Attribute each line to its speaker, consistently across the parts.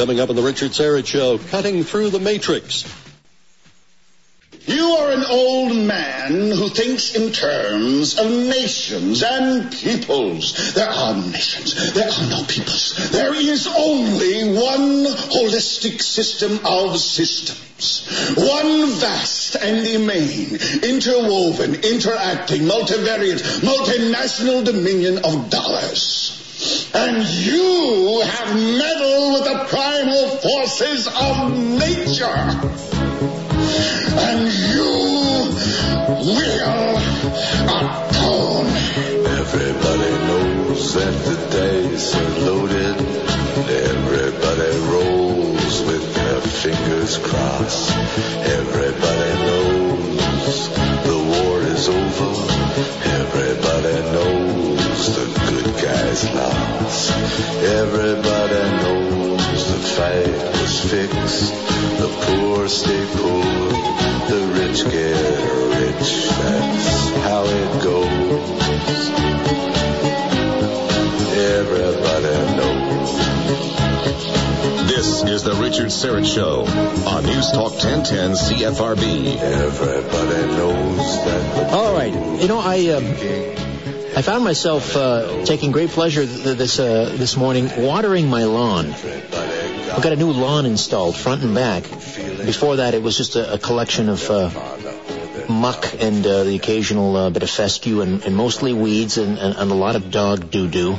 Speaker 1: Coming up on the Richard Syrett Show, cutting through the matrix.
Speaker 2: You are an old man who thinks in terms of nations and peoples. There are nations. There are no peoples. There is only one holistic system of systems. One vast and immane, interwoven, interacting, multivariate, multinational dominion of dollars. And you have meddled with the primal forces of nature and you will atone.
Speaker 3: Everybody knows that the dice are loaded. Everybody rolls with their fingers crossed. Everybody knows good guys lost. Everybody knows the fight was fixed. The poor stay poor, the rich get rich. That's how it goes. Everybody knows.
Speaker 4: This is the Richard Syrett Show on News Talk 1010 CFRB.
Speaker 3: Everybody knows that.
Speaker 5: All right. You know, I. Um, I found myself uh, taking great pleasure th- this uh, this morning watering my lawn. I've got a new lawn installed, front and back. Before that, it was just a, a collection of uh, muck and uh, the occasional uh, bit of fescue and, and mostly weeds and, and, and, a lot of dog doo-doo.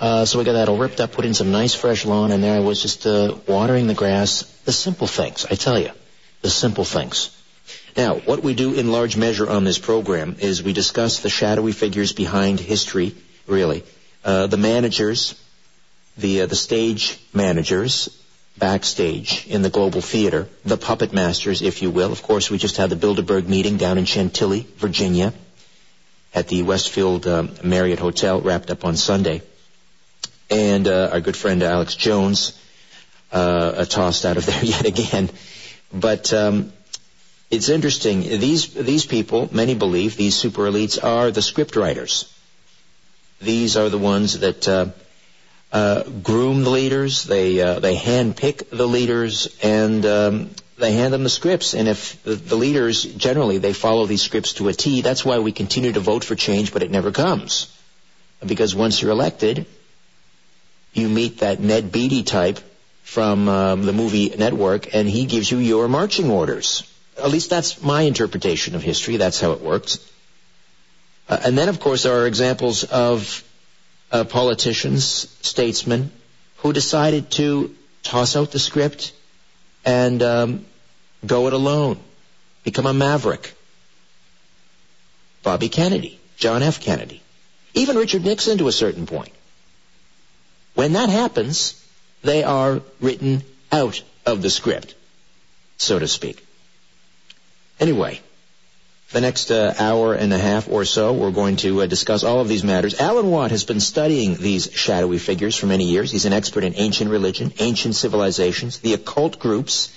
Speaker 5: Uh, so we got that all ripped up, put in some nice fresh lawn, and there I was just uh, watering the grass. The simple things, I tell you, the simple things. Now, what we do in large measure on this program is we discuss the shadowy figures behind history, really. Uh, the managers, the, uh, the stage managers, backstage in the global theater, the puppet masters, if you will. Of course, we just had the Bilderberg meeting down in Chantilly, Virginia, at the Westfield um, Marriott Hotel, wrapped up on Sunday. And uh, our good friend Alex Jones uh, tossed out of there yet again. But um, it's interesting. These these people, many believe, these super elites are the script writers. These are the ones that uh, uh, groom the leaders. They uh, they handpick the leaders and um, they hand them the scripts. And if the, the leaders generally they follow these scripts to a T, that's why we continue to vote for change, but it never comes because once you're elected, you meet that Ned Beatty type from um, the movie Network, and he gives you your marching orders. At least that's my interpretation of history. That's how it works. Uh, and then, of course, there are examples of uh, politicians, statesmen, who decided to toss out the script and um, go it alone, become a maverick. Bobby Kennedy, John F. Kennedy, even Richard Nixon to a certain point. When that happens, they are written out of the script, so to speak. Anyway, the next uh, hour and a half or so, we're going to uh, discuss all of these matters. Alan Watt has been studying these shadowy figures for many years. He's an expert in ancient religion, ancient civilizations, the occult groups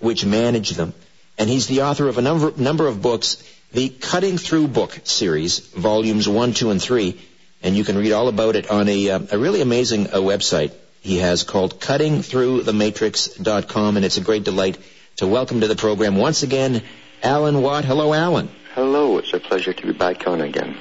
Speaker 5: which manage them, and he's the author of a number, number of books, the Cutting Through Book series, volumes one, two, and three, and you can read all about it on a, uh, a really amazing uh, website he has called cuttingthroughthematrix.com, and it's a great delight to welcome to the program once again Alan Watt. Hello, Alan.
Speaker 6: Hello. It's a pleasure to be back on again.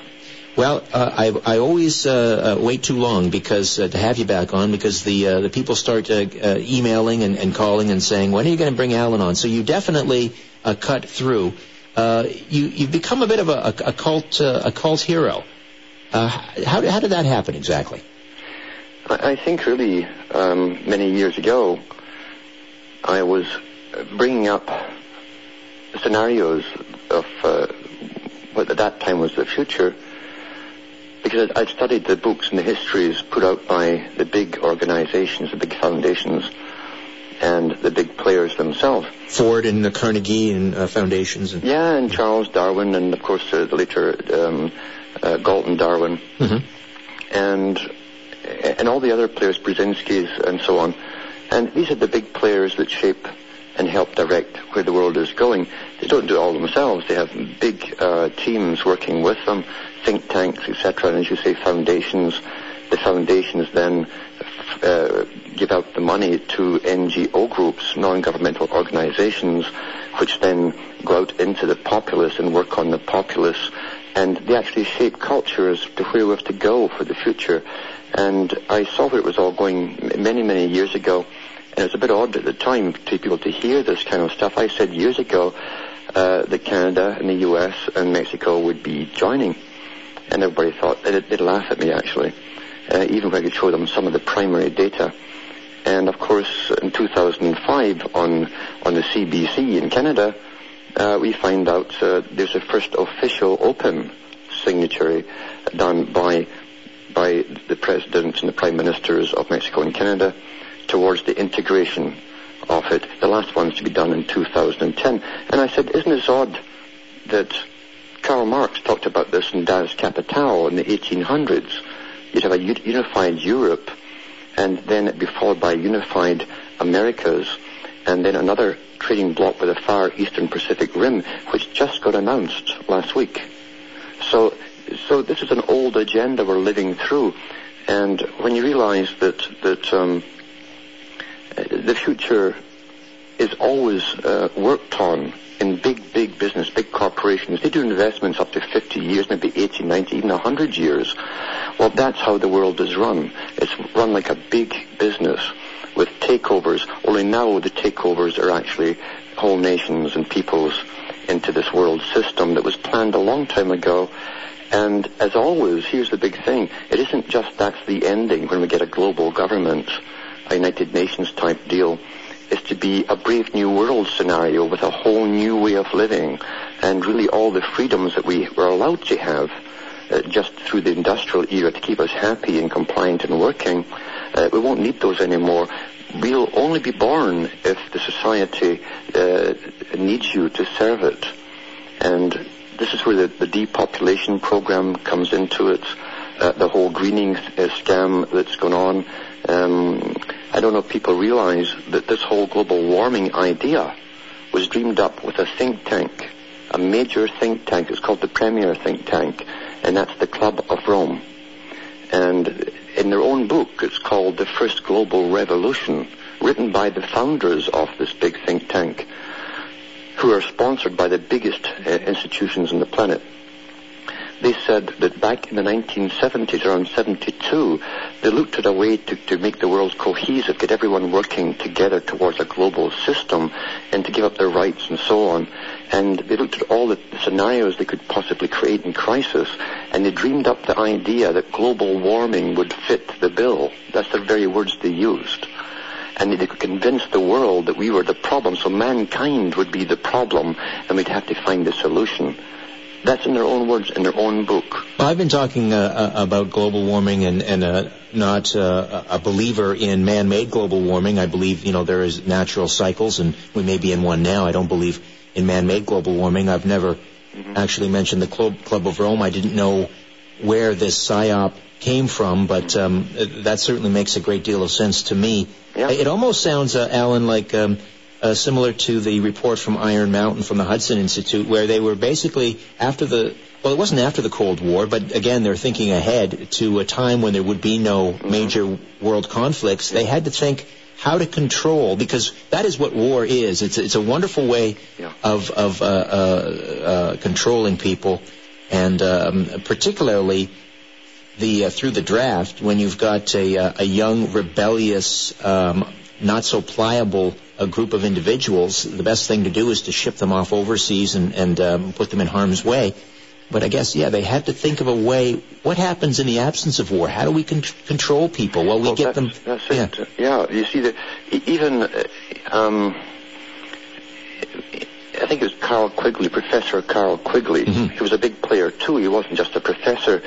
Speaker 5: Well, uh, I, I always uh, uh, wait too long because uh, to have you back on because the uh, the people start uh, emailing and, and, calling and saying when are you going to bring Alan on? So you definitely cut through. you you've become a bit of a, a, cult a cult hero. how how did that happen exactly?
Speaker 6: I, I think really um, many years ago, I was bringing up scenarios of uh, what at that time was the future, because I'd studied the books and the histories put out by the big organizations, the big foundations, and the big players themselves.
Speaker 5: Ford and the Carnegie and uh, foundations. And
Speaker 6: yeah, and Charles Darwin, and of course uh, the later um, uh, Galton Darwin, mm-hmm. and and all the other players, Brzezinski's and so on. And these are the big players that shape and help direct where the world is going. They don't do it all themselves. They have big uh, teams working with them, think tanks, etc. And as you say, foundations. The foundations then uh, give out the money to NGO groups, non-governmental organizations, which then go out into the populace and work on the populace, and they actually shape cultures to where we have to go for the future. And I saw where it was all going many, many years ago, and it was a bit odd at the time to people to hear this kind of stuff. I said years ago uh, that Canada and the U.S. and Mexico would be joining, and everybody thought they'd, they'd laugh at me actually, uh, even when I could show them some of the primary data. And of course, in 2005, on on the CBC in Canada, uh, we find out uh, there's a first official open signature done by by the presidents and the prime ministers of Mexico and Canada towards the integration of it. The last one's to be done in 2010. And I said, isn't it odd that Karl Marx talked about this in Das Kapital in the 1800s? You'd have a unified Europe, and then it'd be followed by unified Americas, and then another trading bloc with the far eastern Pacific Rim, which just got announced last week. So, so this is an old agenda we're living through, and when you realize that that um, the future is always uh, worked on in big, big business, big corporations. They do investments up to 50 years, maybe 80, 90, even 100 years. Well, that's how the world is run. It's run like a big business with takeovers, only now the takeovers are actually whole nations and peoples into this world system that was planned a long time ago. And as always, here's the big thing. It isn't just that's the ending when we get a global government, a United Nations type deal. Is to be a brave new world scenario with a whole new way of living and really all the freedoms that we were allowed to have uh, just through the industrial era to keep us happy and compliant and working. Uh, we won't need those anymore. We'll only be born if the society uh, needs you to serve it. And this is where the, the depopulation program comes into it, uh, the whole greening uh, scam that's going on. Um, I don't know if people realize that this whole global warming idea was dreamed up with a think tank, a major think tank. It's called the Premier Think Tank, and that's the Club of Rome. And in their own book, it's called The First Global Revolution, written by the founders of this big think tank, who are sponsored by the biggest uh, institutions on the planet they said that back in the 1970s, around 72, they looked at a way to, to make the world cohesive, get everyone working together towards a global system, and to give up their rights and so on. And they looked at all the scenarios they could possibly create in crisis, and they dreamed up the idea that global warming would fit the bill. That's the very words they used and they could convince the world that we were the problem, so mankind would be the problem, and we'd have to find a solution. That's in their own words, in their own book.
Speaker 5: Well, I've been talking uh, uh, about global warming and, and uh, not uh, a believer in man-made global warming. I believe, you know, there is natural cycles, and we may be in one now. I don't believe in man-made global warming. I've never mm-hmm. actually mentioned the Club, Club of Rome. I didn't know where this psyop came from, but um, that certainly makes a great deal of sense to me.
Speaker 6: Yeah.
Speaker 5: It almost sounds, uh, Alan, like um, uh, similar to the report from Iron Mountain from the Hudson Institute, where they were basically after the well, it wasn't after the Cold War, but again, they're thinking ahead to a time when there would be no major world conflicts. They had to think how to control because that is what war is. It's it's a wonderful way of of uh, uh, uh, controlling people, and um, particularly the uh, through the draft when you've got a uh, a young rebellious, um, not so pliable a group of individuals, the best thing to do is to ship them off overseas and, and um, put them in harm's way. But I guess, yeah, they had to think of a way. What happens in the absence of war? How do we con- control people? Well, we
Speaker 6: well,
Speaker 5: get them.
Speaker 6: That's it. Yeah. yeah, you see, that even uh, um, I think it was Carl Quigley, Professor Carl Quigley.
Speaker 5: Mm-hmm.
Speaker 6: He was a big player too. He wasn't just a professor.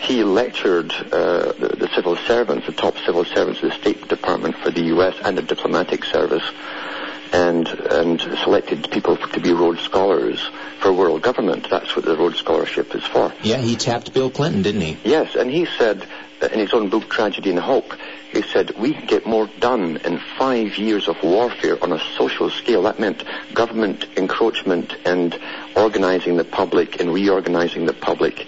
Speaker 6: He lectured uh, the, the, civil servants, the top civil servants of the State Department for the U.S. and the diplomatic service, and and selected people to be Rhodes Scholars for world government. That's what the Rhodes Scholarship is for.
Speaker 5: Yeah, he tapped Bill Clinton, didn't he?
Speaker 6: Yes, and he said in his own book, Tragedy and Hope, he said, we can get more done in five years of warfare on a social scale. That meant government encroachment and organizing the public and reorganizing the public.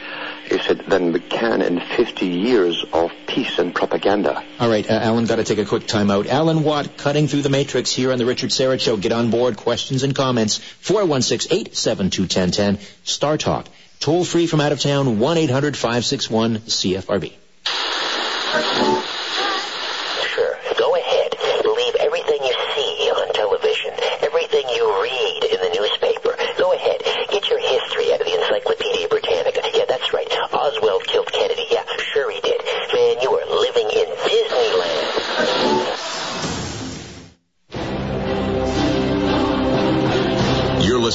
Speaker 6: He said, than we can in 50 years of peace and propaganda.
Speaker 5: All right, uh, Alan, got to take a quick time out. Alan Watt, cutting through the matrix here on the Richard Syrett Show. Get on board. Questions and comments. 416-872-1010. Star Talk. Toll free from out of town. 1-800-561-CFRB.
Speaker 7: Sure.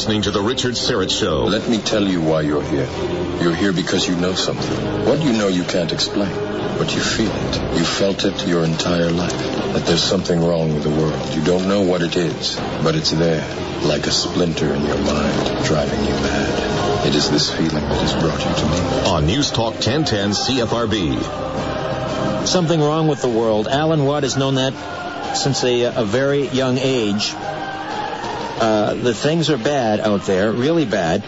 Speaker 4: Listening to The Richard Syrett Show.
Speaker 8: Let me tell you why you're here. You're here because you know something. What you know you can't explain, but you feel it. You felt it your entire life. That there's something wrong with the world. You don't know what it is, but it's there, like a splinter in your mind, driving you mad. It is this feeling that has brought you to me.
Speaker 4: On News Talk 1010 CFRB.
Speaker 5: Something wrong with the world. Alan Watt has known that since a, a very young age. Uh, the things are bad out there, really bad,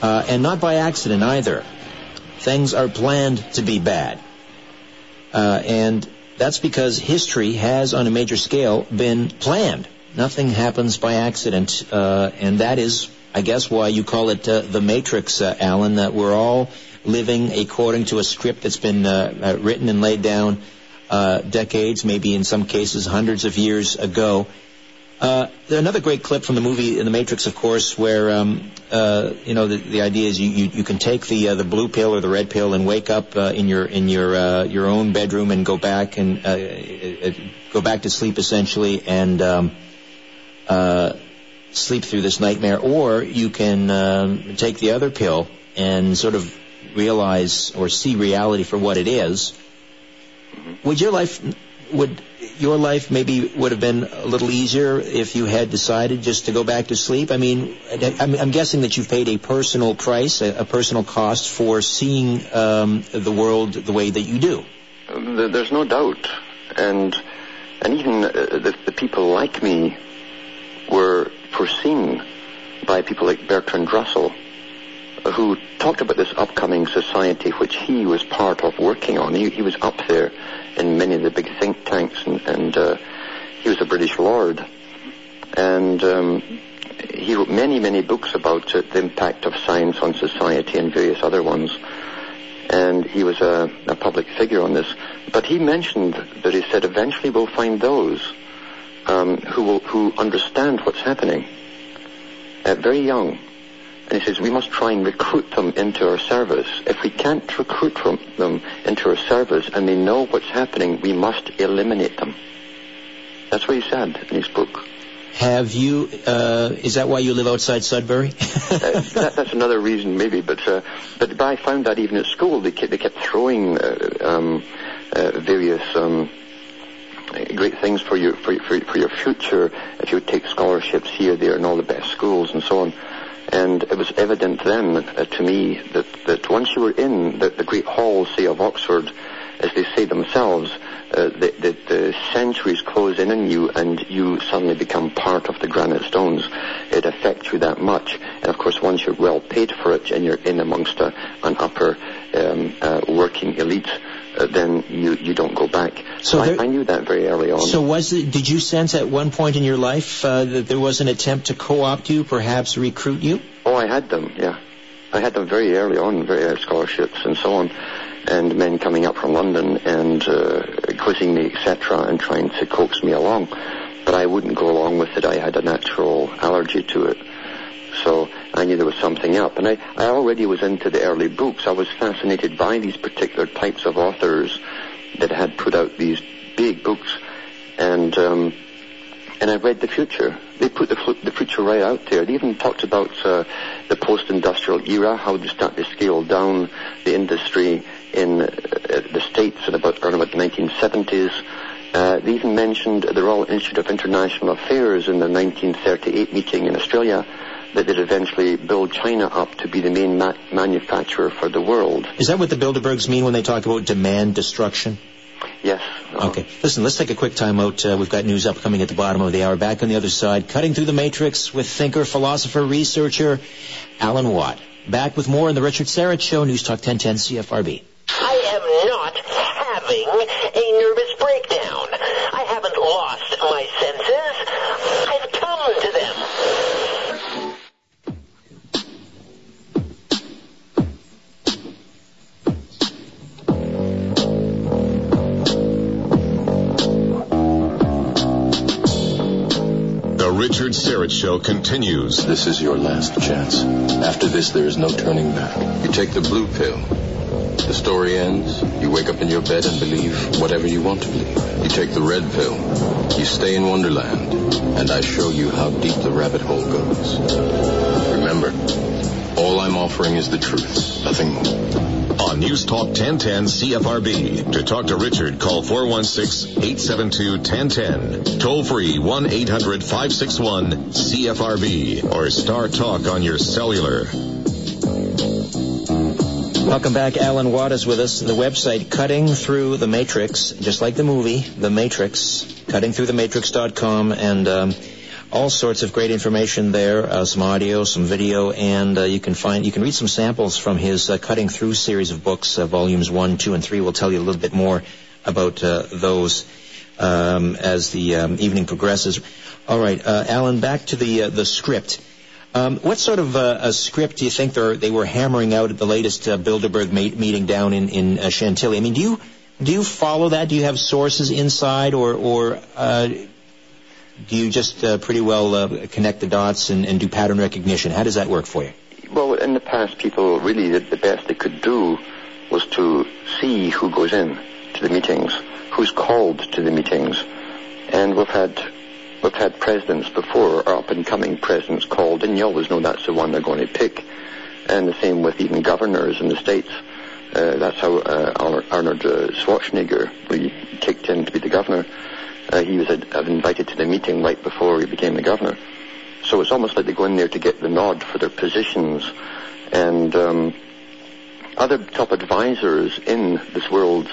Speaker 5: uh, and not by accident either. Things are planned to be bad. Uh, and that's because history has, on a major scale, been planned. Nothing happens by accident, uh, and that is, I guess, why you call it uh, the Matrix, Alan, that we're all living according to a script that's been written and laid down uh, decades, maybe in some cases hundreds of years ago. Uh, another great clip from the movie in The Matrix, of course, where um, uh, you know the, the idea is you, you, you can take the uh, the blue pill or the red pill and wake up uh, in your in your uh, your own bedroom and go back and uh, uh, go back to sleep essentially and um, uh, sleep through this nightmare, or you can um, take the other pill and sort of realize or see reality for what it is. Would your life would your life maybe would have been a little easier if you had decided just to go back to sleep? I mean, I'm, guessing that you've paid a personal price, a, personal cost for seeing um, the world the way that you do.
Speaker 6: There's no doubt, and and even uh, the, the people like me were foreseen by people like Bertrand Russell, who talked about this upcoming society which he was part of working on. He, he was up there in many of the big think tanks, and, and uh, he was a British lord, and um, he wrote many, many books about the impact of science on society and various other ones and he was a, a public figure on this. But he mentioned that he said eventually we'll find those um, who will who understand what's happening. Uh, very young, and he says we must try and recruit them into our service. If we can't recruit from them into our service and they know what's happening, we must eliminate them. That's what he said in his book.
Speaker 5: Have you? Uh, is that why you live outside Sudbury?
Speaker 6: uh, that, that's another reason, maybe. But uh, but, but I found that even at school, they kept, they kept throwing uh, um, uh, various um, great things for your for, your- for, for your future if you would take scholarships here, there, and all the best schools and so on. And it was evident then uh, to me that, that once you were in the, the great halls, say, of Oxford, as they say themselves, uh, the, the, the centuries close in on you and you suddenly become part of the granite stones. It affects you that much. And of course, once you're well paid for it and you're in amongst a, an upper um, uh, working elite, uh, then you, you don't go back.
Speaker 5: So
Speaker 6: I,
Speaker 5: there-
Speaker 6: I knew that very early on.
Speaker 5: So was it, did you sense at one point in your life uh, that there was an attempt to co-opt you, perhaps recruit you?
Speaker 6: Oh, I had them, yeah. I had them very early on, very early scholarships and so on, and men coming up from London and uh, quizzing me, etc., and trying to coax me along. But I wouldn't go along with it. I had a natural allergy to it. So I knew there was something up. And I, I already was into the early books. I was fascinated by these particular types of authors that had put out these big books. And um, and I read the future. They put the, the future right out there. They even talked about uh, the post-industrial era, how they start to scale down the industry in uh, the States at about around about the 1970s. Uh, they even mentioned the Royal Institute of International Affairs in the 1938 meeting in Australia that they'd eventually build China up to be the main ma- manufacturer for the world.
Speaker 5: Is that what the Bilderbergs mean when they talk about demand destruction?
Speaker 6: Yes.
Speaker 5: Okay. Listen, let's take a quick time out. Uh, we've got news upcoming at the bottom of the hour. Back on the other side, cutting through the matrix with thinker, philosopher, researcher Alan Watt. Back with more in the Richard Syrett Show, News Talk 1010 CFRB.
Speaker 4: Richard Syrett Show continues.
Speaker 8: This is your last chance. After this, there is no turning back. You take the blue pill. The story ends. You wake up in your bed and believe whatever you want to believe. You take the red pill. You stay in Wonderland. And I show you how deep the rabbit hole goes. Remember, all I'm offering is the truth. Nothing more.
Speaker 4: On News Talk 1010 CFRB. To talk to Richard, call 416-872-1010. Toll free 1-800-561-CFRB or Star Talk on your cellular.
Speaker 5: Welcome back. Alan Watt is with us. The website Cutting Through the Matrix, just like the movie, The Matrix, cuttingthroughthematrix.com, and um, all sorts of great information there. Uh, some audio, some video, and uh, you can find you can read some samples from his uh, Cutting Through series of books, uh, volumes one, two, and three. We'll tell you a little bit more about uh, those um, as the um, evening progresses. All right, uh, Alan, back to the the script. Um, what sort of a script do you think they were hammering out at the latest Bilderberg ma- meeting down in in Chantilly? I mean, do you do you follow that? Do you have sources inside, or or do you just uh, pretty well uh, connect the dots and, and do pattern recognition? How does that work for you?
Speaker 6: Well, in the past, people really did the best they could do was to see who goes in to the meetings, who's called to the meetings, and we've had we've had presidents before, or up and coming presidents called, and you always know that's the one they're going to pick. And the same with even governors in the states. Uh, that's how uh, Arnold uh, Schwarzenegger, he kicked in to be the governor, uh, he was uh, invited to the meeting right before he became the governor. So it's almost like they go in there to get the nod for their positions. And um, other top advisors in this world,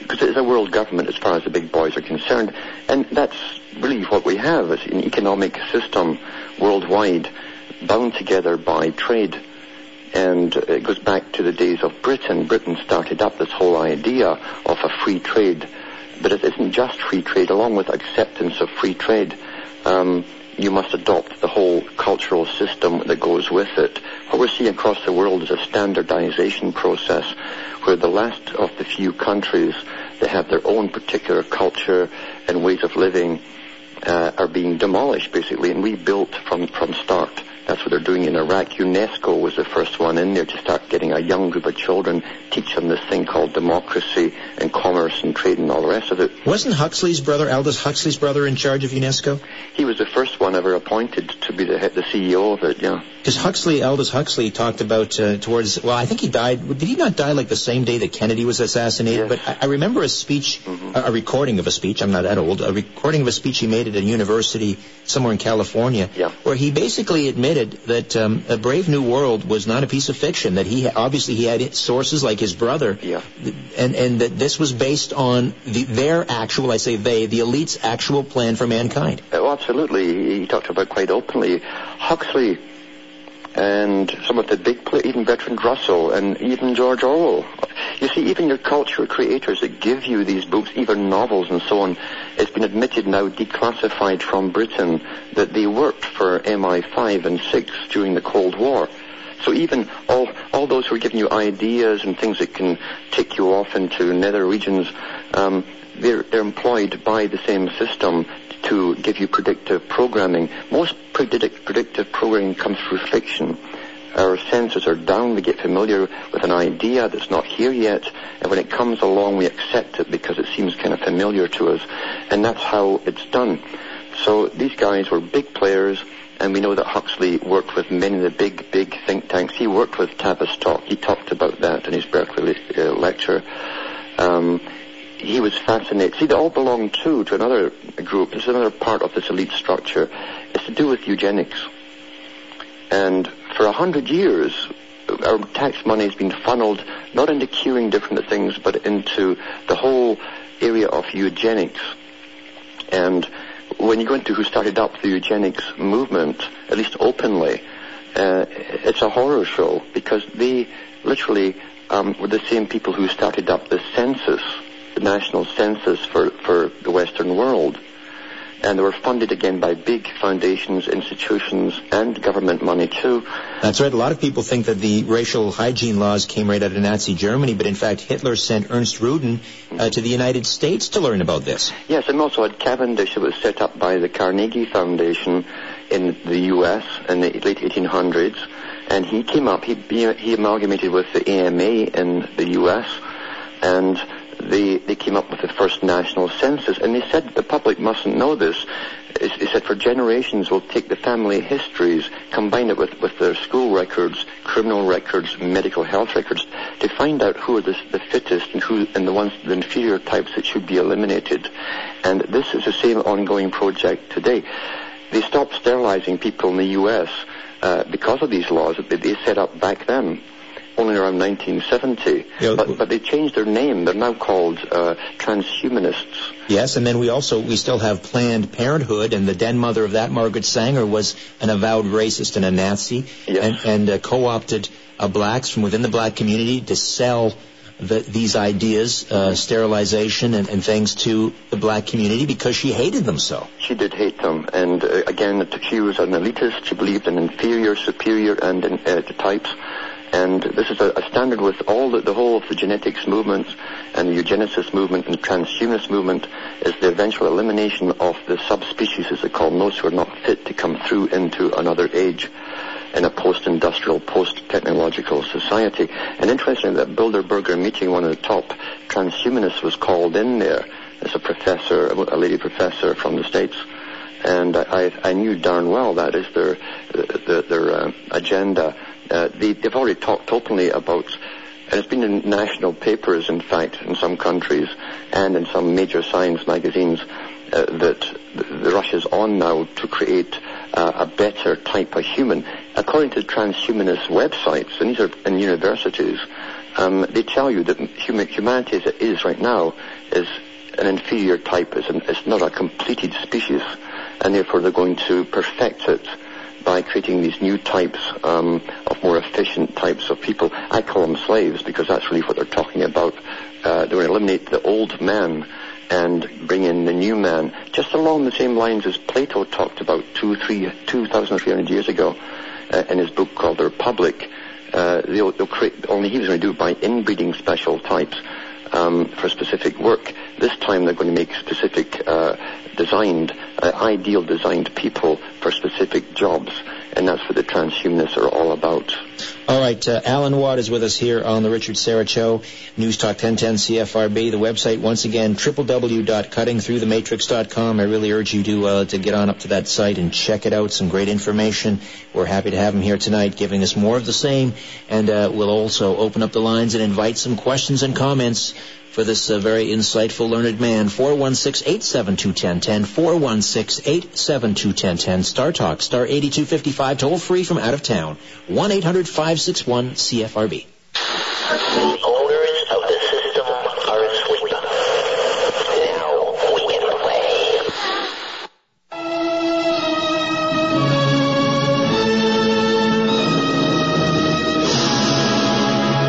Speaker 6: because it is a world government as far as the big boys are concerned, and that's really what we have is an economic system worldwide bound together by trade. And it goes back to the days of Britain. Britain started up this whole idea of a free trade. But it isn't just free trade. Along with acceptance of free trade, um, you must adopt the whole cultural system that goes with it. What we're seeing across the world is a standardization process where the last of the few countries that have their own particular culture and ways of living uh, are being demolished basically and rebuilt from, from start. That's what they're doing in Iraq. UNESCO was the first one in there to start getting a young group of children, teach them this thing called democracy and commerce and trade and all the rest of it.
Speaker 5: Wasn't Huxley's brother, Aldous Huxley's brother, in charge of UNESCO?
Speaker 6: He was the first one ever appointed to be the, the CEO of it, yeah.
Speaker 5: Because Huxley, Aldous Huxley, talked about uh, towards. Well, I think he died. Did he not die like the same day that Kennedy was assassinated?
Speaker 6: Yes.
Speaker 5: But I, I remember a speech, a, a recording of a speech. I'm not that old. A recording of a speech he made at a university somewhere in California,
Speaker 6: Yeah.
Speaker 5: where he basically admitted that um, a Brave New World was not a piece of fiction. That he obviously he had sources like his brother,
Speaker 6: Yeah.
Speaker 5: and and that this was based on the, their actual. I say they, the elite's actual plan for mankind.
Speaker 6: Oh, absolutely. He talked about quite openly. Huxley and some of the big, pla even Bertrand Russell and even George Orwell. You see, even your culture creators that give you these books, even novels and so on, it's been admitted now, declassified from Britain, that they worked for MI5 and 6 during the Cold War. So even all, all those who are giving you ideas and things that can take you off into nether regions, um, they're, they're employed by the same system to give you predictive programming. Most predict- predictive programming comes through fiction. Our senses are down, we get familiar with an idea that's not here yet, and when it comes along we accept it because it seems kind of familiar to us, and that's how it's done. So these guys were big players, and we know that Huxley worked with many of the big, big think tanks. He worked with Tavistock. He talked about that in his Berkeley uh, lecture. Um, he was fascinated. See, they all belong too to another group. This is another part of this elite structure. It's to do with eugenics. And for a hundred years, our tax money has been funneled not into curing different things, but into the whole area of eugenics. And when you go into who started up the eugenics movement, at least openly, uh, it's a horror show because they literally um, were the same people who started up the census, the national census for, for the Western world. And they were funded again by big foundations, institutions, and government money too.
Speaker 5: That's right. A lot of people think that the racial hygiene laws came right out of Nazi Germany, but in fact, Hitler sent Ernst Rudin uh, to the United States to learn about this.
Speaker 6: Yes, and also at Cavendish, it was set up by the Carnegie Foundation in the U.S. in the late 1800s, and he came up, he, he amalgamated with the AMA in the U.S., and they, they came up with the first national census, and they said the public mustn't know this. They said for generations we'll take the family histories, combine it with, with their school records, criminal records, medical health records, to find out who are the, the fittest and who and the ones the inferior types that should be eliminated. And this is the same ongoing project today. They stopped sterilizing people in the U.S. Uh, because of these laws that they set up back then only around 1970. Yeah, but, but they changed their name. They're now called uh, transhumanists.
Speaker 5: Yes, and then we also we still have Planned Parenthood, and the den mother of that, Margaret Sanger, was an avowed racist and a Nazi,
Speaker 6: yes.
Speaker 5: and, and uh, co-opted uh, blacks from within the black community to sell the, these ideas, uh, sterilization and, and, things to the black community because she hated them so.
Speaker 6: She did hate them, and uh, again, she was an elitist. She believed in inferior, superior, and in, uh, types. And this is a, a standard with all the, the, whole of the genetics movement and the eugenicist movement and the transhumanist movement is the eventual elimination of the subspecies, as they call them, those who are not fit to come through into another age in a post-industrial, post-technological society. And interestingly, that Bilderberger meeting, one of the top transhumanists was called in there as a professor, a lady professor from the States. And I, I knew darn well that is their, their, their uh, agenda uh, they, have already talked openly about, and it's been in national papers, in fact, in some countries, and in some major science magazines, uh, that the, the Russia's on now to create uh, a better type of human. According to transhumanist websites, and these are in universities, um, they tell you that human, humanity as it is right now is an inferior type, it's, an, it's not a completed species, and therefore they're going to perfect it by creating these new types um, more efficient types of people. I call them slaves because that's really what they're talking about. Uh, they're going to eliminate the old man and bring in the new man, just along the same lines as Plato talked about two, three, 2,300 years ago uh, in his book called The Republic. Uh, they'll, they'll create, only he was going to do it by inbreeding special types um, for specific work. This time they're going to make specific uh, designed, uh, ideal designed people for specific jobs. And that's what the transhumanists are all about.
Speaker 5: All right, uh, Alan Watt is with us here on the Richard Syrett Show, News Talk 1010 CFRB. The website, once again, www.cuttingthroughthematrix.com. I really urge you to uh, to get on up to that site and check it out. Some great information. We're happy to have him here tonight, giving us more of the same, and uh, we'll also open up the lines and invite some questions and comments for this uh, very insightful, learned man. 416-872-1010, 416-872-1010, Star Talk, star 8255, toll free from out of town, 1-800-561-CFRB. The
Speaker 7: owners of the system are asleep. Now we can play.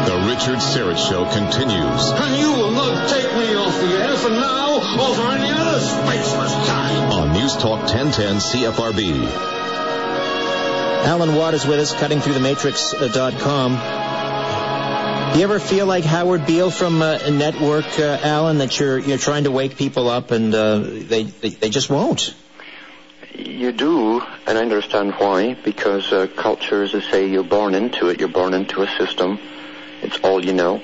Speaker 4: The Richard Syrett Show continues.
Speaker 2: And you will not take me off the air for now or for any other spaceless time.
Speaker 4: On News Talk 1010 CFRB.
Speaker 5: Alan Watt is with us, cutting through the matrix.com. Do you ever feel like Howard Beale from uh, Network, uh, Alan, that you're you're trying to wake people up and uh, they, they, they just won't?
Speaker 6: You do, and I understand why. Because uh, culture, say, you're born into it. You're born into a system it's all you know.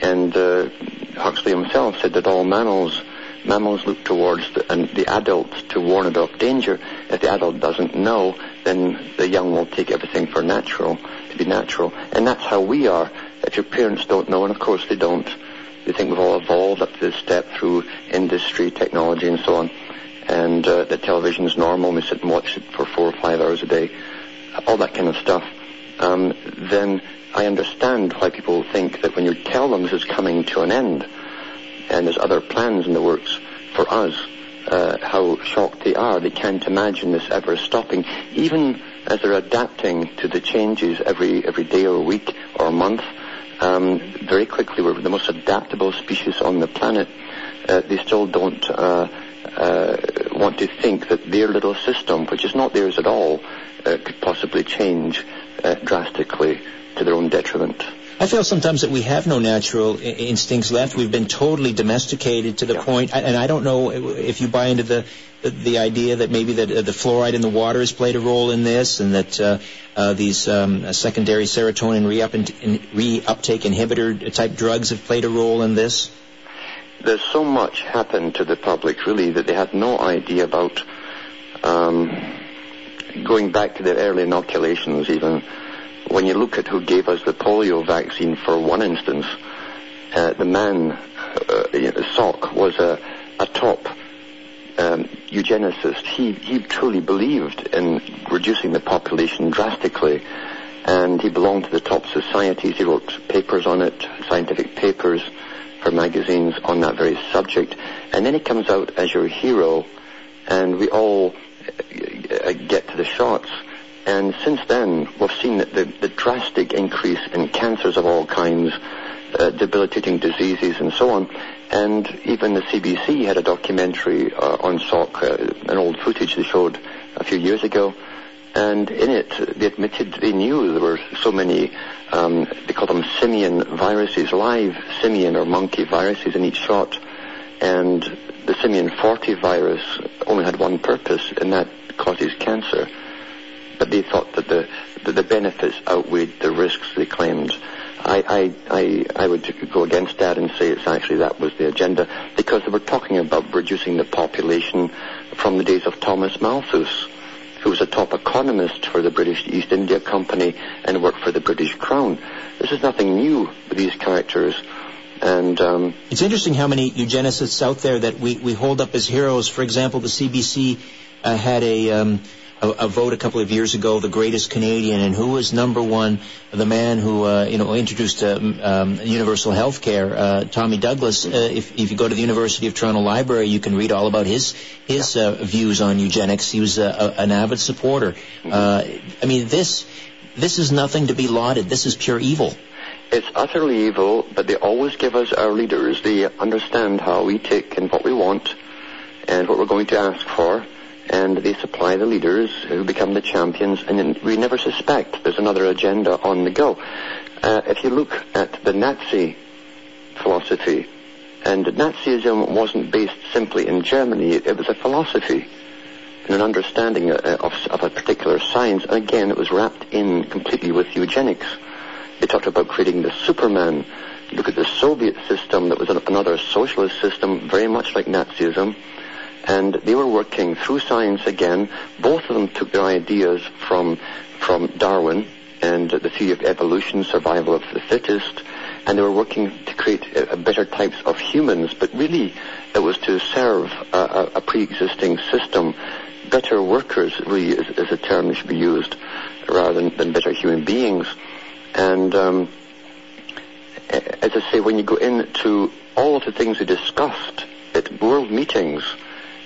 Speaker 6: And uh, Huxley himself said that all mammals mammals look towards the, and the adult to warn about danger. If the adult doesn't know, then the young will take everything for natural, to be natural. And that's how we are. If your parents don't know, and of course they don't, they think we've all evolved up to this step through industry, technology, and so on. And uh, television is normal, and we sit and watch it for four or five hours a day. all that kind of stuff, um, then I understand why people think that when you tell them this is coming to an end and there's other plans in the works for us, uh, how shocked they are. They can't imagine this ever stopping, even as they're adapting to the changes every every day or week or month. Um, very quickly, we're the most adaptable species on the planet. Uh, they still don't uh, uh, want to think that their little system, which is not theirs at all, uh, could possibly change uh, drastically to their own detriment.
Speaker 5: I feel sometimes that we have no natural I- instincts left. We've been totally domesticated to the point, and I don't know if you buy into the the, idea that maybe that uh, the fluoride in the water has played a role in this, and that uh, uh, these um, secondary serotonin re-up in, reuptake inhibitor type drugs have played a role in this.
Speaker 6: There's so much happened to the public, really, that they had no idea about. Um, going back to their early inoculations, even when you look at who gave us the polio vaccine, for one instance, uh, the man, uh, was a, a top um, eugenicist. He, he truly believed in reducing the population drastically, and he belonged to the top societies. He wrote papers on it, scientific papers for magazines on that very subject. And then he comes out as your hero, and we all uh, get to the shots. And since then, we've seen the, the, drastic increase in cancers of all kinds, uh, debilitating diseases, and so on. And even the CBC had a documentary uh, on Salk, uh, an old footage they showed a few years ago. And in it, they admitted they knew there were so many, um, they call them simian viruses, live simian or monkey viruses in each shot. And the simian 40 virus only had one purpose, and that causes cancer but they thought that the, that the benefits outweighed the risks they claimed. I, I, I, would go against that and say it's actually that was the agenda because they were talking about reducing the population from the days of Thomas Malthus, who was a top economist for the British East India Company and worked for the British Crown. This is nothing new with these characters. And um,
Speaker 5: it's interesting how many eugenicists out there that we, we hold up as heroes. For example, the CBC uh, had a um, a, a, vote a couple of years ago, the greatest Canadian, and who was number one? The man who uh, you know introduced uh, um, universal health care, uh, Tommy Douglas. Uh, if, if you go to the University of Toronto Library, you can read all about his his uh, views on eugenics. He was a, an avid supporter. Uh, I mean, this this is nothing to be lauded. This is pure evil.
Speaker 6: It's utterly evil, but they always give us our leaders. They understand how we tick and what we want and what we're going to ask for and they supply the leaders who become the champions, and we never suspect there's another agenda on the go. Uh, if you look at the Nazi philosophy, and Nazism wasn't based simply in Germany, it, was a philosophy and an understanding uh, of, of, a particular science, and again, it was wrapped in completely with eugenics. They talked about creating the Superman. Look at the Soviet system, that was another socialist system, very much like Nazism and they were working through science again. Both of them took their ideas from from Darwin and the theory of evolution, survival of the fittest, and they were working to create uh, better types of humans. But really, it was to serve a, a, a pre-existing system. Better workers, really, is, is, a term that should be used rather than, than better human beings. And um, as I say, when you go into all of the things we discussed at world meetings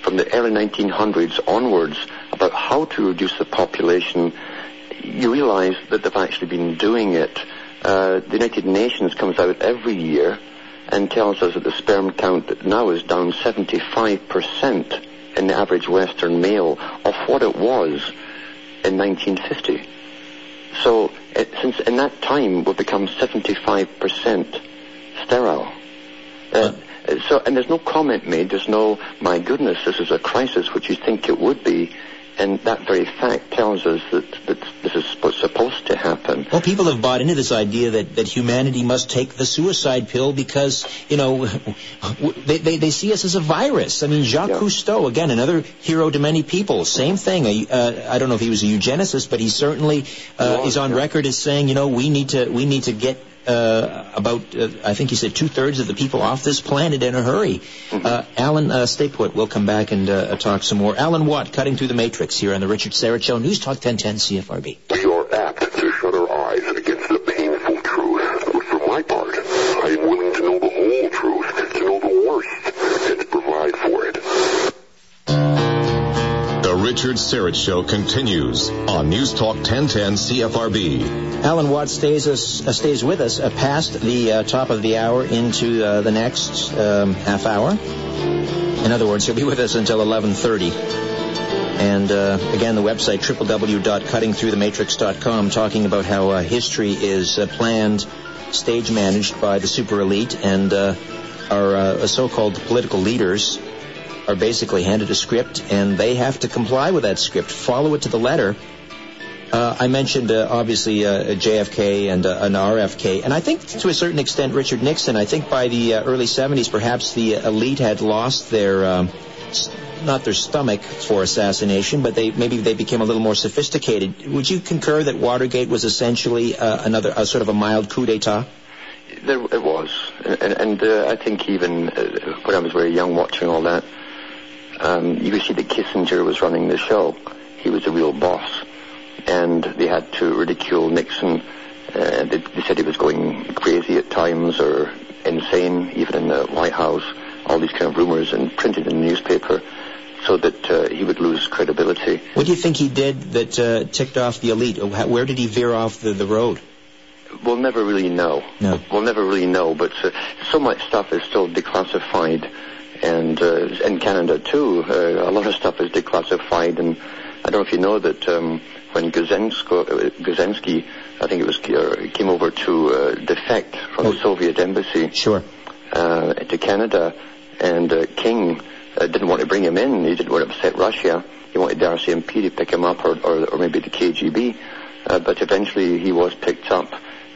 Speaker 6: from the early 1900s onwards about how to reduce the population, you realize that they've actually been doing it. Uh, the United Nations comes out every year and tells us that the sperm count now is down 75% in the average Western male of what it was in 1950. So it, since in that time we've become 75% sterile. Uh, so, and there's no comment made. There's no, my goodness, this is a crisis, which you think it would be. And that very fact tells us that, that this is what's supposed to happen.
Speaker 5: Well, people have bought into this idea that, that humanity must take the suicide pill because, you know, they, they, they see us as a virus. I mean, Jacques yeah. Cousteau, again, another hero to many people. Same thing. Uh, I don't know if he was a eugenicist, but he certainly uh, is on yeah. record as saying, you know, we need to, we need to get uh, about, uh, I think he said, two thirds of the people off this planet in a hurry. Mm-hmm. Uh, Alan, uh, stay put. We'll come back and uh, talk some more. Alan Watt, Cutting Through the Matrix, here on the Richard Syrett Show, News Talk 1010 CFRB.
Speaker 4: Richard Syrett Show continues on News Talk 1010 CFRB.
Speaker 5: Alan Watt stays us uh, stays with us uh, past the uh, top of the hour into uh, the next um, half hour. In other words, he'll be with us until 11:30. And uh, again, the website www.cuttingthroughthematrix.com, talking about how uh, history is planned, stage managed by the super elite, and our so-called political leaders are basically handed a script, and they have to comply with that script, follow it to the letter. Uh, I mentioned uh, obviously uh, JFK and uh, an RFK, and I think to a certain extent Richard Nixon. I think by the uh, early 70s, perhaps the elite had lost their um, not their stomach for assassination, but they maybe they became a little more sophisticated. Would you concur that Watergate was essentially uh, another a sort of a mild coup d'état?
Speaker 6: There it was, and, and uh, I think even uh, when I was very young watching all that, um, you could see that Kissinger was running the show. He was the real boss, and they had to ridicule Nixon. Uh, they, they said he was going crazy at times or insane, even in the White House. All these kind of rumors and printed in the newspaper, so that uh, he would lose credibility.
Speaker 5: What do you think he did that uh, ticked off the elite? Where did he veer off the, the road?
Speaker 6: We'll never really know.
Speaker 5: No.
Speaker 6: We'll never really know, but uh, so much stuff is still declassified, and uh, in Canada too, uh, a lot of stuff is declassified. And I don't know if you know that um, when Guzensko, uh, Guzensky, I think it was, uh, came over to uh, defect from the Soviet embassy
Speaker 5: Sure.
Speaker 6: uh, to Canada, and uh, King uh, didn't want to bring him in. He didn't want to upset Russia. He wanted the RCMP to pick him up, or, or, or maybe the KGB. Uh, but eventually, he was picked up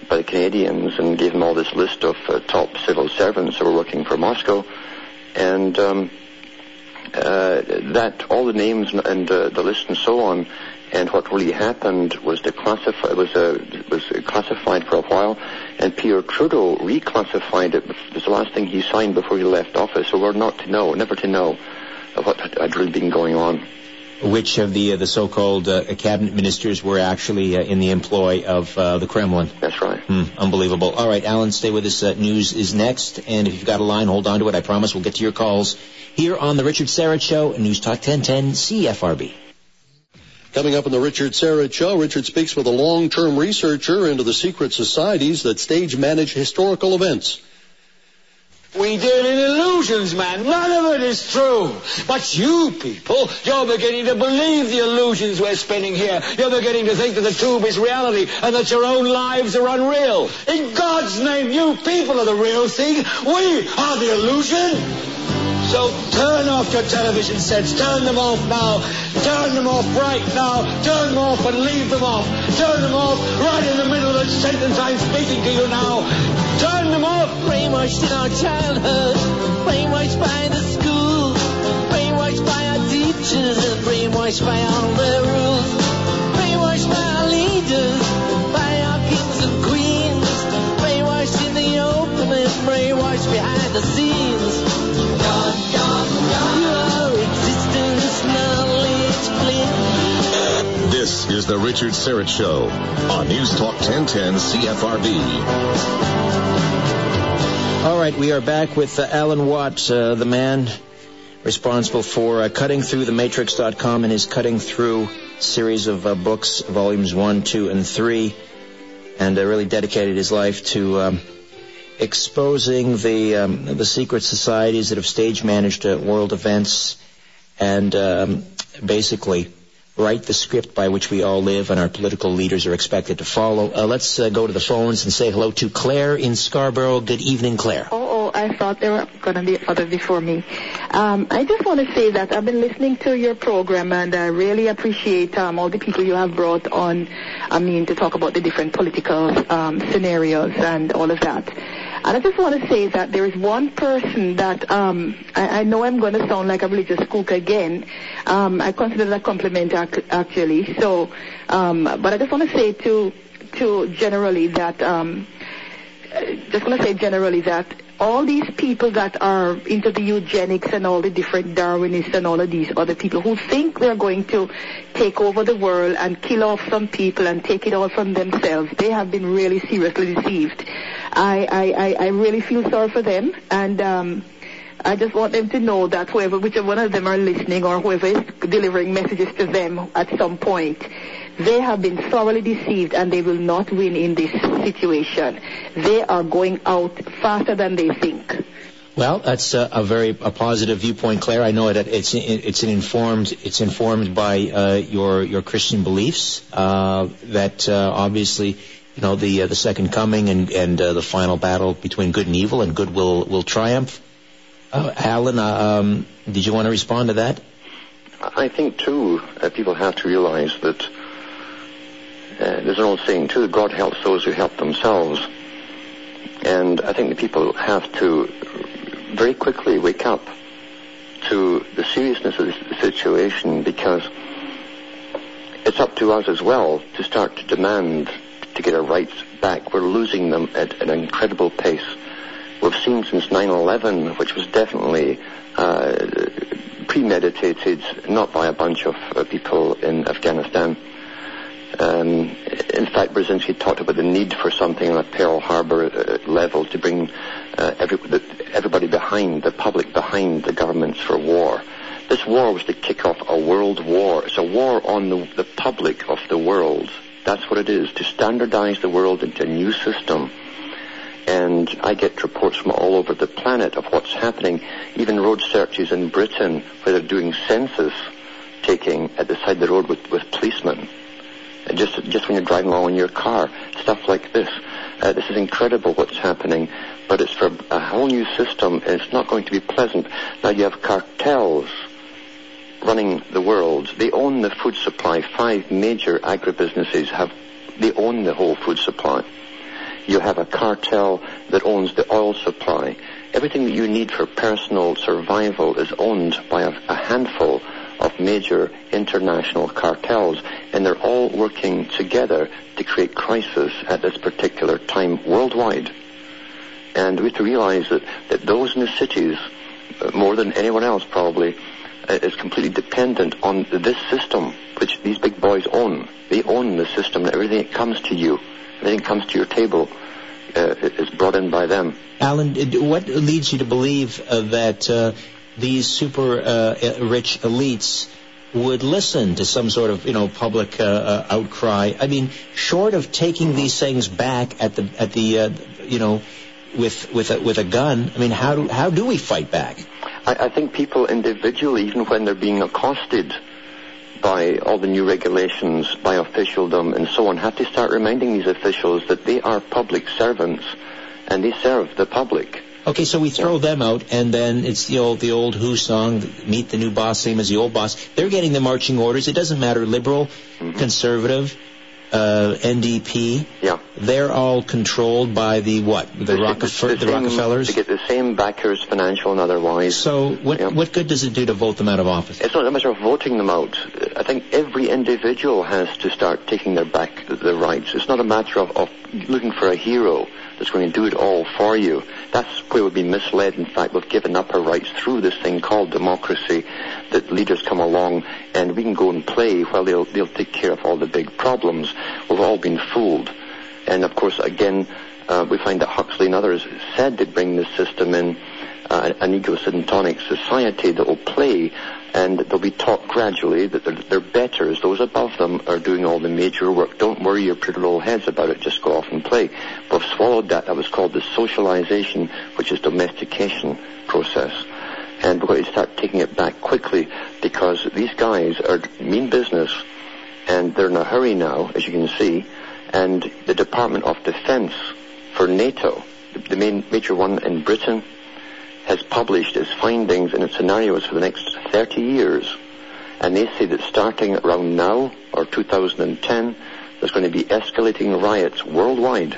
Speaker 6: by the Canadians and gave him all this list of uh, top civil servants who were working for Moscow, and um, uh, that all the names and, uh, the list and so on. And what really happened was the declassified was uh, was classified for a while, and Pierre Trudeau reclassified it. It was the last thing he signed before he left office. So we're not to know, never to know, what had really been going on.
Speaker 5: Which of the uh, the so-called uh, cabinet ministers were actually uh, in the employ of uh, the Kremlin?
Speaker 6: That's right.
Speaker 5: Hmm, unbelievable. All right, Alan, stay with us. Uh, news is next, and if you've got a line, hold on to it. I promise we'll get to your calls here on the Richard Syrett Show, News Talk 1010 CFRB.
Speaker 1: Coming up on the Richard Syrett Show, Richard speaks with a long-term researcher into the secret societies that stage manage historical events.
Speaker 2: We deal in illusions, man. None of it is true. But you people, you're beginning to believe the illusions we're spinning here. You're beginning to think that the tube is reality and that your own lives are unreal. In God's name, you people are the real thing. We are the illusion. So turn off your television sets. Turn them off now. Turn them off right now. Turn them off and leave them off. Turn them off right in the middle of the sentence I'm speaking to you now. Turn them off.
Speaker 9: Brainwashed in our childhood, brainwashed by the school, brainwashed by our teachers, and brainwashed by all their rules, brainwashed by our leaders, by our kings and queens, brainwashed in the open and brainwashed behind the scenes.
Speaker 4: This is the Richard Syrett Show on News Talk 1010 CFRB.
Speaker 5: All right, we are back with uh, Alan Watt, uh, the man responsible for uh, cutting through the matrix.com and his cutting through series of uh, books, volumes one, two, and three, and uh, really dedicated his life to um, exposing the um, the secret societies that have stage managed uh, world events and um, basically write the script by which we all live and our political leaders are expected to follow. Uh, let's uh, go to the phones and say hello to Claire in Scarborough. Good evening, Claire.
Speaker 10: Oh, oh, I thought there were going to be others before me. Um, I just want to say that I've been listening to your program and I really appreciate um, all the people you have brought on, I mean, to talk about the different political um, scenarios and all of that. And I just want to say that there is one person that um, I, I know I'm going to sound like a religious kook again. Um, I consider that a compliment ac- actually. So, um, but I just want to say to to generally that um, just want to say generally that all these people that are into the eugenics and all the different Darwinists and all of these other people who think they're going to take over the world and kill off some people and take it all from themselves, they have been really seriously deceived. I, I, I, really feel sorry for them and um, I just want them to know that whoever, whichever one of them are listening or whoever is delivering messages to them at some point, they have been thoroughly deceived and they will not win in this situation. They are going out faster than they think.
Speaker 5: Well, that's a, a very a positive viewpoint, Claire. I know that it's it's an informed it's informed by uh, your your Christian beliefs. Uh, that uh, obviously, you know, the uh, the second coming and and uh, the final battle between good and evil, and good will will triumph. Uh, Alan, uh, um, did you want to respond to that?
Speaker 6: I think too, uh, people have to realize that uh, there's an old saying too: God helps those who help themselves. And I think the people have to very quickly wake up to the seriousness of the situation because it's up to us as well to start to demand to get our rights back. We're losing them at an incredible pace. We've seen since 9-11, which was definitely uh, premeditated, not by a bunch of uh, people in Afghanistan. Um, in fact, Brzezinski talked about the need for something on a Pearl Harbor uh, level to bring uh, every, the, everybody behind, the public behind the governments for war. This war was to kick off a world war. It's a war on the, the public of the world. That's what it is, to standardize the world into a new system. And I get reports from all over the planet of what's happening. Even road searches in Britain where they're doing census taking at the side of the road with, with policemen. And just just when you're driving along in your car, stuff like this. Uh, this is incredible what's happening, but it's for a whole new system, and it's not going to be pleasant. Now you have cartels running the world. They own the food supply. Five major agribusinesses have they own the whole food supply. You have a cartel that owns the oil supply. Everything that you need for personal survival is owned by a, a handful of major international cartels, and they're all working together to create crisis at this particular time worldwide. And we have to realize that, that those in the cities, uh, more than anyone else probably, is completely dependent on this system, which these big boys own. They own the system, everything that comes to you, everything that comes to your table, uh, is brought in by them.
Speaker 5: Alan, what leads you to believe uh, that uh, these super uh, rich elites would listen to some sort of you know public uh, uh, outcry. I mean, short of taking these things back at the at the uh, you know with with a, with a gun. I mean, how do how do we fight back?
Speaker 6: I, I think people individually, even when they're being accosted by all the new regulations, by officialdom and so on, have to start reminding these officials that they are public servants and they serve the public.
Speaker 5: Okay, so we throw them out, and then it's the old the old Who song, "Meet the new boss, same as the old boss." They're getting the marching orders. It doesn't matter, liberal, mm-hmm. conservative, uh, NDP.
Speaker 6: Yeah.
Speaker 5: They're all controlled by the what? The, Rockefe- the,
Speaker 6: same-
Speaker 5: Rockefellers.
Speaker 6: They get the same backers, financial and otherwise.
Speaker 5: So what what good does it do to vote them out of office?
Speaker 6: It's not a matter of voting them out. I think every individual has to start taking their back their rights. It's not a matter of, of looking for a hero that's going to do it all for you. That's where we've been misled. In fact, we've given up our rights through this thing called democracy. That leaders come along and we can go and play while they'll they'll take care of all the big problems. We've all been fooled. And of course, again, uh, we find that Huxley and others said they'd bring this system in, uh, an egocentric society that will play and they'll be taught gradually that they're, they're betters. Those above them are doing all the major work. Don't worry your pretty little heads about it. Just go off and play. We've swallowed that. That was called the socialization, which is domestication process. And we're going to start taking it back quickly because these guys are mean business and they're in a hurry now, as you can see. And the Department of Defense for NATO, the- the main major one in Britain, has published its findings and its scenarios for the next 30 years. And they say that starting around now, or 2010, there's going to be escalating riots worldwide.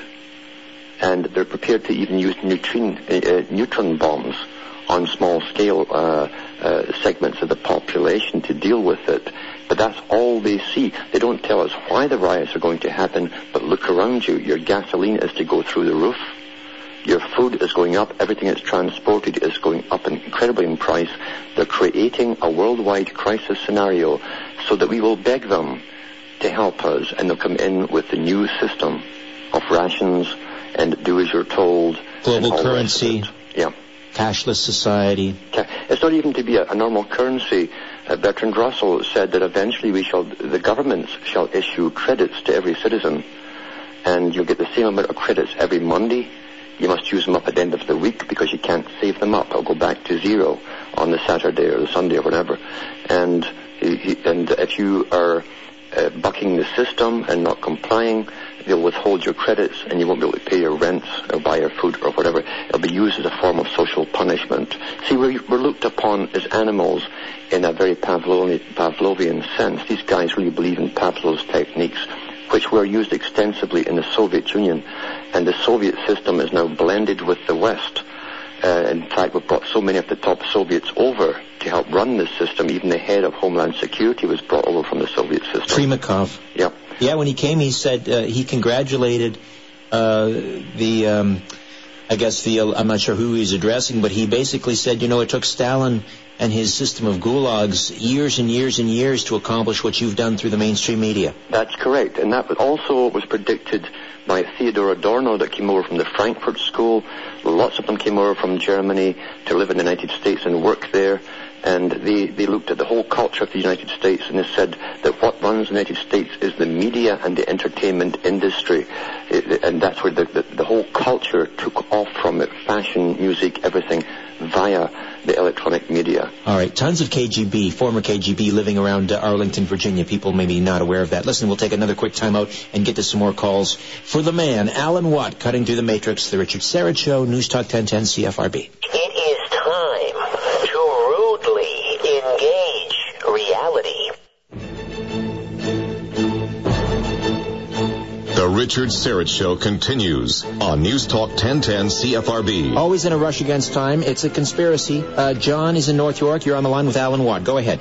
Speaker 6: And they're prepared to even use neutron, uh, uh, neutron bombs on small scale uh, uh, segments of the population to deal with it. But that's all they see. They don't tell us why the riots are going to happen, but look around you. Your gasoline is to go through the roof. Your food is going up. Everything that's transported is going up incredibly in price. They're creating a worldwide crisis scenario so that we will beg them to help us and they'll come in with the new system of rations and do as you're told.
Speaker 5: Global
Speaker 6: all the rest of
Speaker 5: currency.
Speaker 6: Yeah.
Speaker 5: cashless society.
Speaker 6: It's not even to be a, a normal currency. Uh, Bertrand Russell said that eventually we shall, the governments shall issue credits to every citizen, and you'll get the same amount of credits every Monday. You must use them up at the end of the week because you can't save them up. They'll go back to zero on the Saturday or the Sunday or whatever. And and if you are uh, bucking the system and not complying, they'll withhold your credits and you won't be able to pay your rents or buy your food or whatever. It'll be used as a form of social punishment. See, we're, we're looked upon as animals in a very Pavlovian, Pavlovian sense. These guys really believe in Pavlov's techniques, which were used extensively in the Soviet Union. And the Soviet system is now blended with the West. Uh, in fact, we've brought so many of the top Soviets over to help run this system. Even the head of Homeland Security was brought over from the Soviet system.
Speaker 5: Trimakov.
Speaker 6: Yeah.
Speaker 5: Yeah, when he came, he said uh, he congratulated uh, the, um, I guess the, I'm not sure who he's addressing, but he basically said, you know, it took Stalin and his system of gulags years and years and years to accomplish what you've done through the mainstream media.
Speaker 6: That's correct, and that was also was predicted by Theodor Adorno that came over from the Frankfurt School. Lots of them came over from Germany to live in the United States and work there. And they, they looked at the whole culture of the United States and they said that what runs the United States is the media and the entertainment industry. It- and that's where the, the, the whole culture took off from it, fashion, music, everything, via the electronic media.
Speaker 5: All right, tons of KGB, former KGB living around uh, Arlington, Virginia. People maybe not aware of that. Listen, we'll take another quick time out and get to some more calls. For the man, Alan Watt, cutting through the matrix, The Richard Syrett Show, News Talk 1010 CFRB.
Speaker 7: It is time
Speaker 4: The Richard Syrett Show continues on News Talk 1010 CFRB.
Speaker 5: Always in a rush against time. It's a conspiracy. Uh, John is in North York. You're on the line with Alan Watt. Go ahead.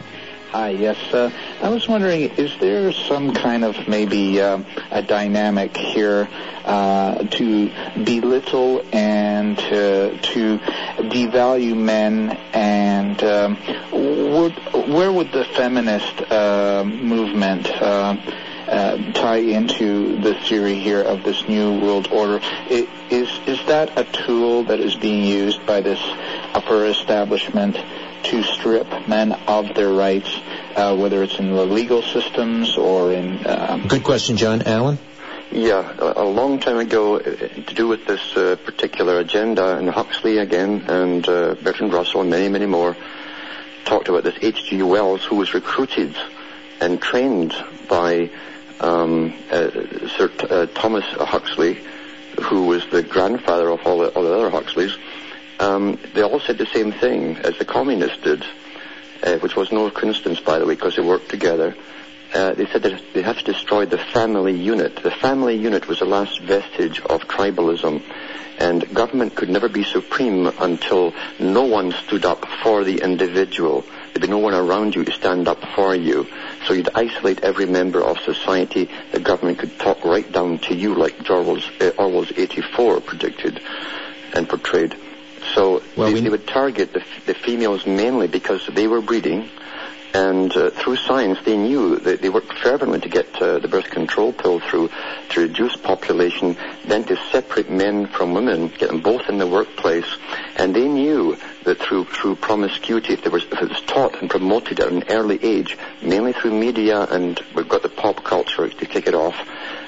Speaker 11: Hi, yes. Uh, I was wondering, is there some kind of maybe um, a dynamic here uh, to belittle and to, to devalue men, and um, would, where would the feminist uh, movement uh, tie into the theory here of this new world order? I- Is is that a tool that is being used by this upper establishment? to strip men of their rights, uh, whether it's in the legal systems or in. Um,
Speaker 5: Good question, John. Alan.
Speaker 6: Yeah, a, a long time ago, uh, to do with this uh, particular agenda, and Huxley again, and uh, Bertrand Russell, and many, many more, talked about this H.G. Wells, who was recruited and trained by um, uh, Sir T- uh, Thomas Huxley, who was the grandfather of all the, all the other Huxleys. Um, they all said the same thing as the communists did, uh, which was no coincidence, by the way, because they worked together. Uh, they said that they have to destroy the family unit. The family unit was the last vestige of tribalism, and government could never be supreme until no one stood up for the individual. There'd be no one around you to stand up for you. So you'd isolate every member of society. The government could talk right down to you, like Orwell's, uh, Orwell's 84 predicted and portrayed. So they, they would target the, the females mainly because they were breeding, and uh, through science they knew that they worked fervently to get uh, the birth control pill through to reduce population, then to separate men from women, get them both in the workplace, and they knew that through through promiscuity, if, there was, if it was taught and promoted at an early age, mainly through media, and we've got the pop culture to kick it off,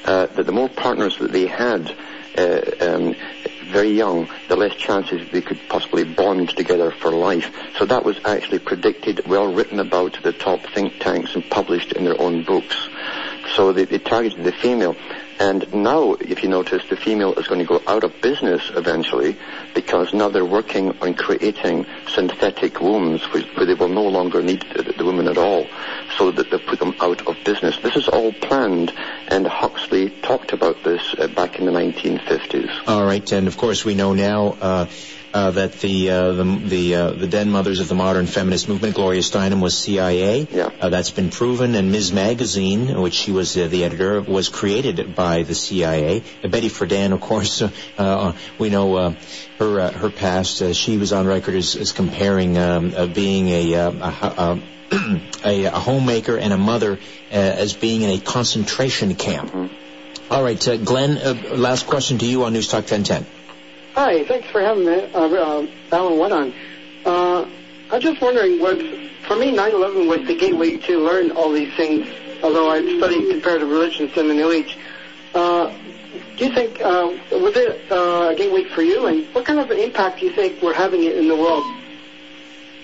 Speaker 6: uh, that the more partners that they had. Uh, um, very young, the less chances they could possibly bond together for life. So that was actually predicted, well written about the top think tanks and published in their own books. So they, they targeted the female. And now, if you notice, the female is going to go out of business eventually because now they're working on creating synthetic wombs where, they will no longer need the, the women at all so that they put them out of business. This is all planned and Huxley talked about this uh, back in the 1950s.
Speaker 5: All right, and of course we know now uh, uh, that the uh, the the, uh, the den mothers of the modern feminist movement, Gloria Steinem, was CIA.
Speaker 6: Yeah.
Speaker 5: Uh, that's been proven, and Ms. Magazine, which she was uh, the editor, was created by the CIA. Betty Friedan, of course, we know uh, her uh, her past. Uh, she was on record as, as comparing um, uh, being a, uh, a, a a, a homemaker and a mother uh, as being in a concentration camp. All right, uh, Glenn, uh, last question to you on News Talk 1010.
Speaker 12: Hi, thanks for having me, uh, uh, Alan Watt on. Uh, I was just wondering, was for me 9/11 was the gateway to learn all these things. Although I studied comparative religions in the New Age, uh, do you think uh, was it uh, a gateway for you? And what kind of an impact do you think we're having it in the world?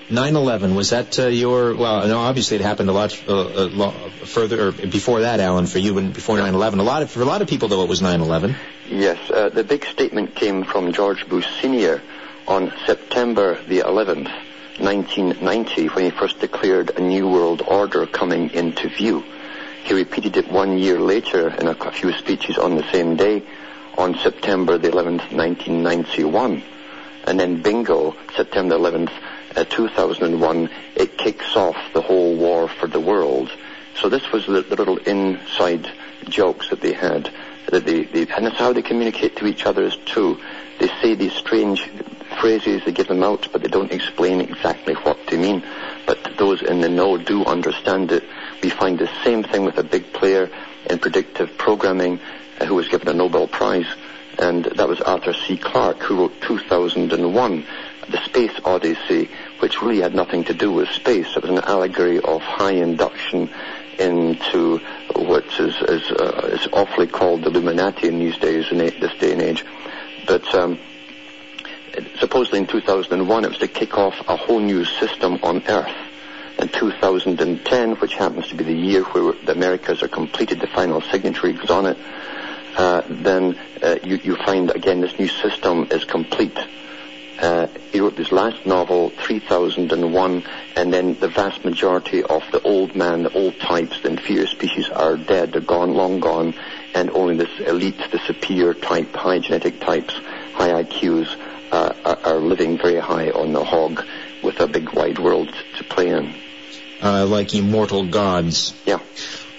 Speaker 5: 9/11 was that uh, your? Well, no, obviously it happened a lot, uh, lot further or before that, Alan. For you, and before 9/11, a lot of for a lot of people though it was 9/11.
Speaker 6: Yes, uh, the big statement came from George Bush Sr. on September the 11th, 1990, when he first declared a new world order coming into view. He repeated it one year later in a few speeches on the same day, on September the 11th, 1991. And then bingo, September 11th, uh, 2001, it kicks off the whole war for the world. So this was the, the little inside jokes that they had. They, they, and that's how they communicate to each other too. They say these strange phrases, they give them out, but they don't explain exactly what they mean. But those in the know do understand it. We find the same thing with a big player in predictive programming uh, who was given a Nobel Prize, and that was Arthur C. Clarke, who wrote 2001, The Space Odyssey, which really had nothing to do with space. It was an allegory of high induction into what is, is, uh, is awfully called the Illuminati in these days, in this day and age. But um, supposedly in 2001 it was to kick off a whole new system on Earth. In 2010, which happens to be the year where the Americas are completed the final signatories on it, uh, then uh, you, you find again this new system is complete. Uh, he wrote this last novel, 3001, and then the vast majority of the old man, the old types, the inferior species are dead, they're gone, long gone, and only this elite, the superior type, high genetic types, high IQs, uh, are, are living very high on the hog with a big wide world to play in.
Speaker 5: Uh, like immortal gods.
Speaker 6: Yeah.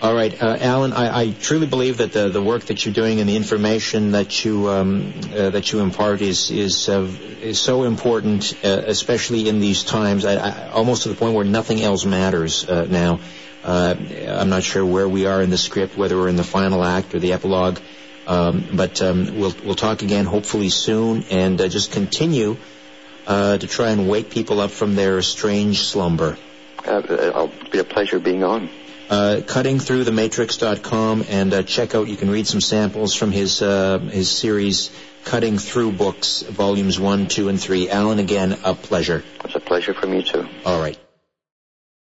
Speaker 5: All right, uh, Alan. I, I, truly believe that the, the work that you're doing and the information that you um, uh, that you impart is is uh, is so important, uh, especially in these times. I, I, almost to the point where nothing else matters uh, now. Uh, I'm not sure where we are in the script, whether we're in the final act or the epilogue. Um, but um, we'll we'll talk again hopefully soon, and just continue to try and wake people up from their strange slumber.
Speaker 6: it'll be a pleasure being on
Speaker 5: uh, cuttingthroughthematrix.com and uh, check out. You can read some samples from his uh, his series, Cutting Through Books, volumes one, two, and three. Alan, again, a pleasure.
Speaker 6: It's a pleasure for me too.
Speaker 5: All right.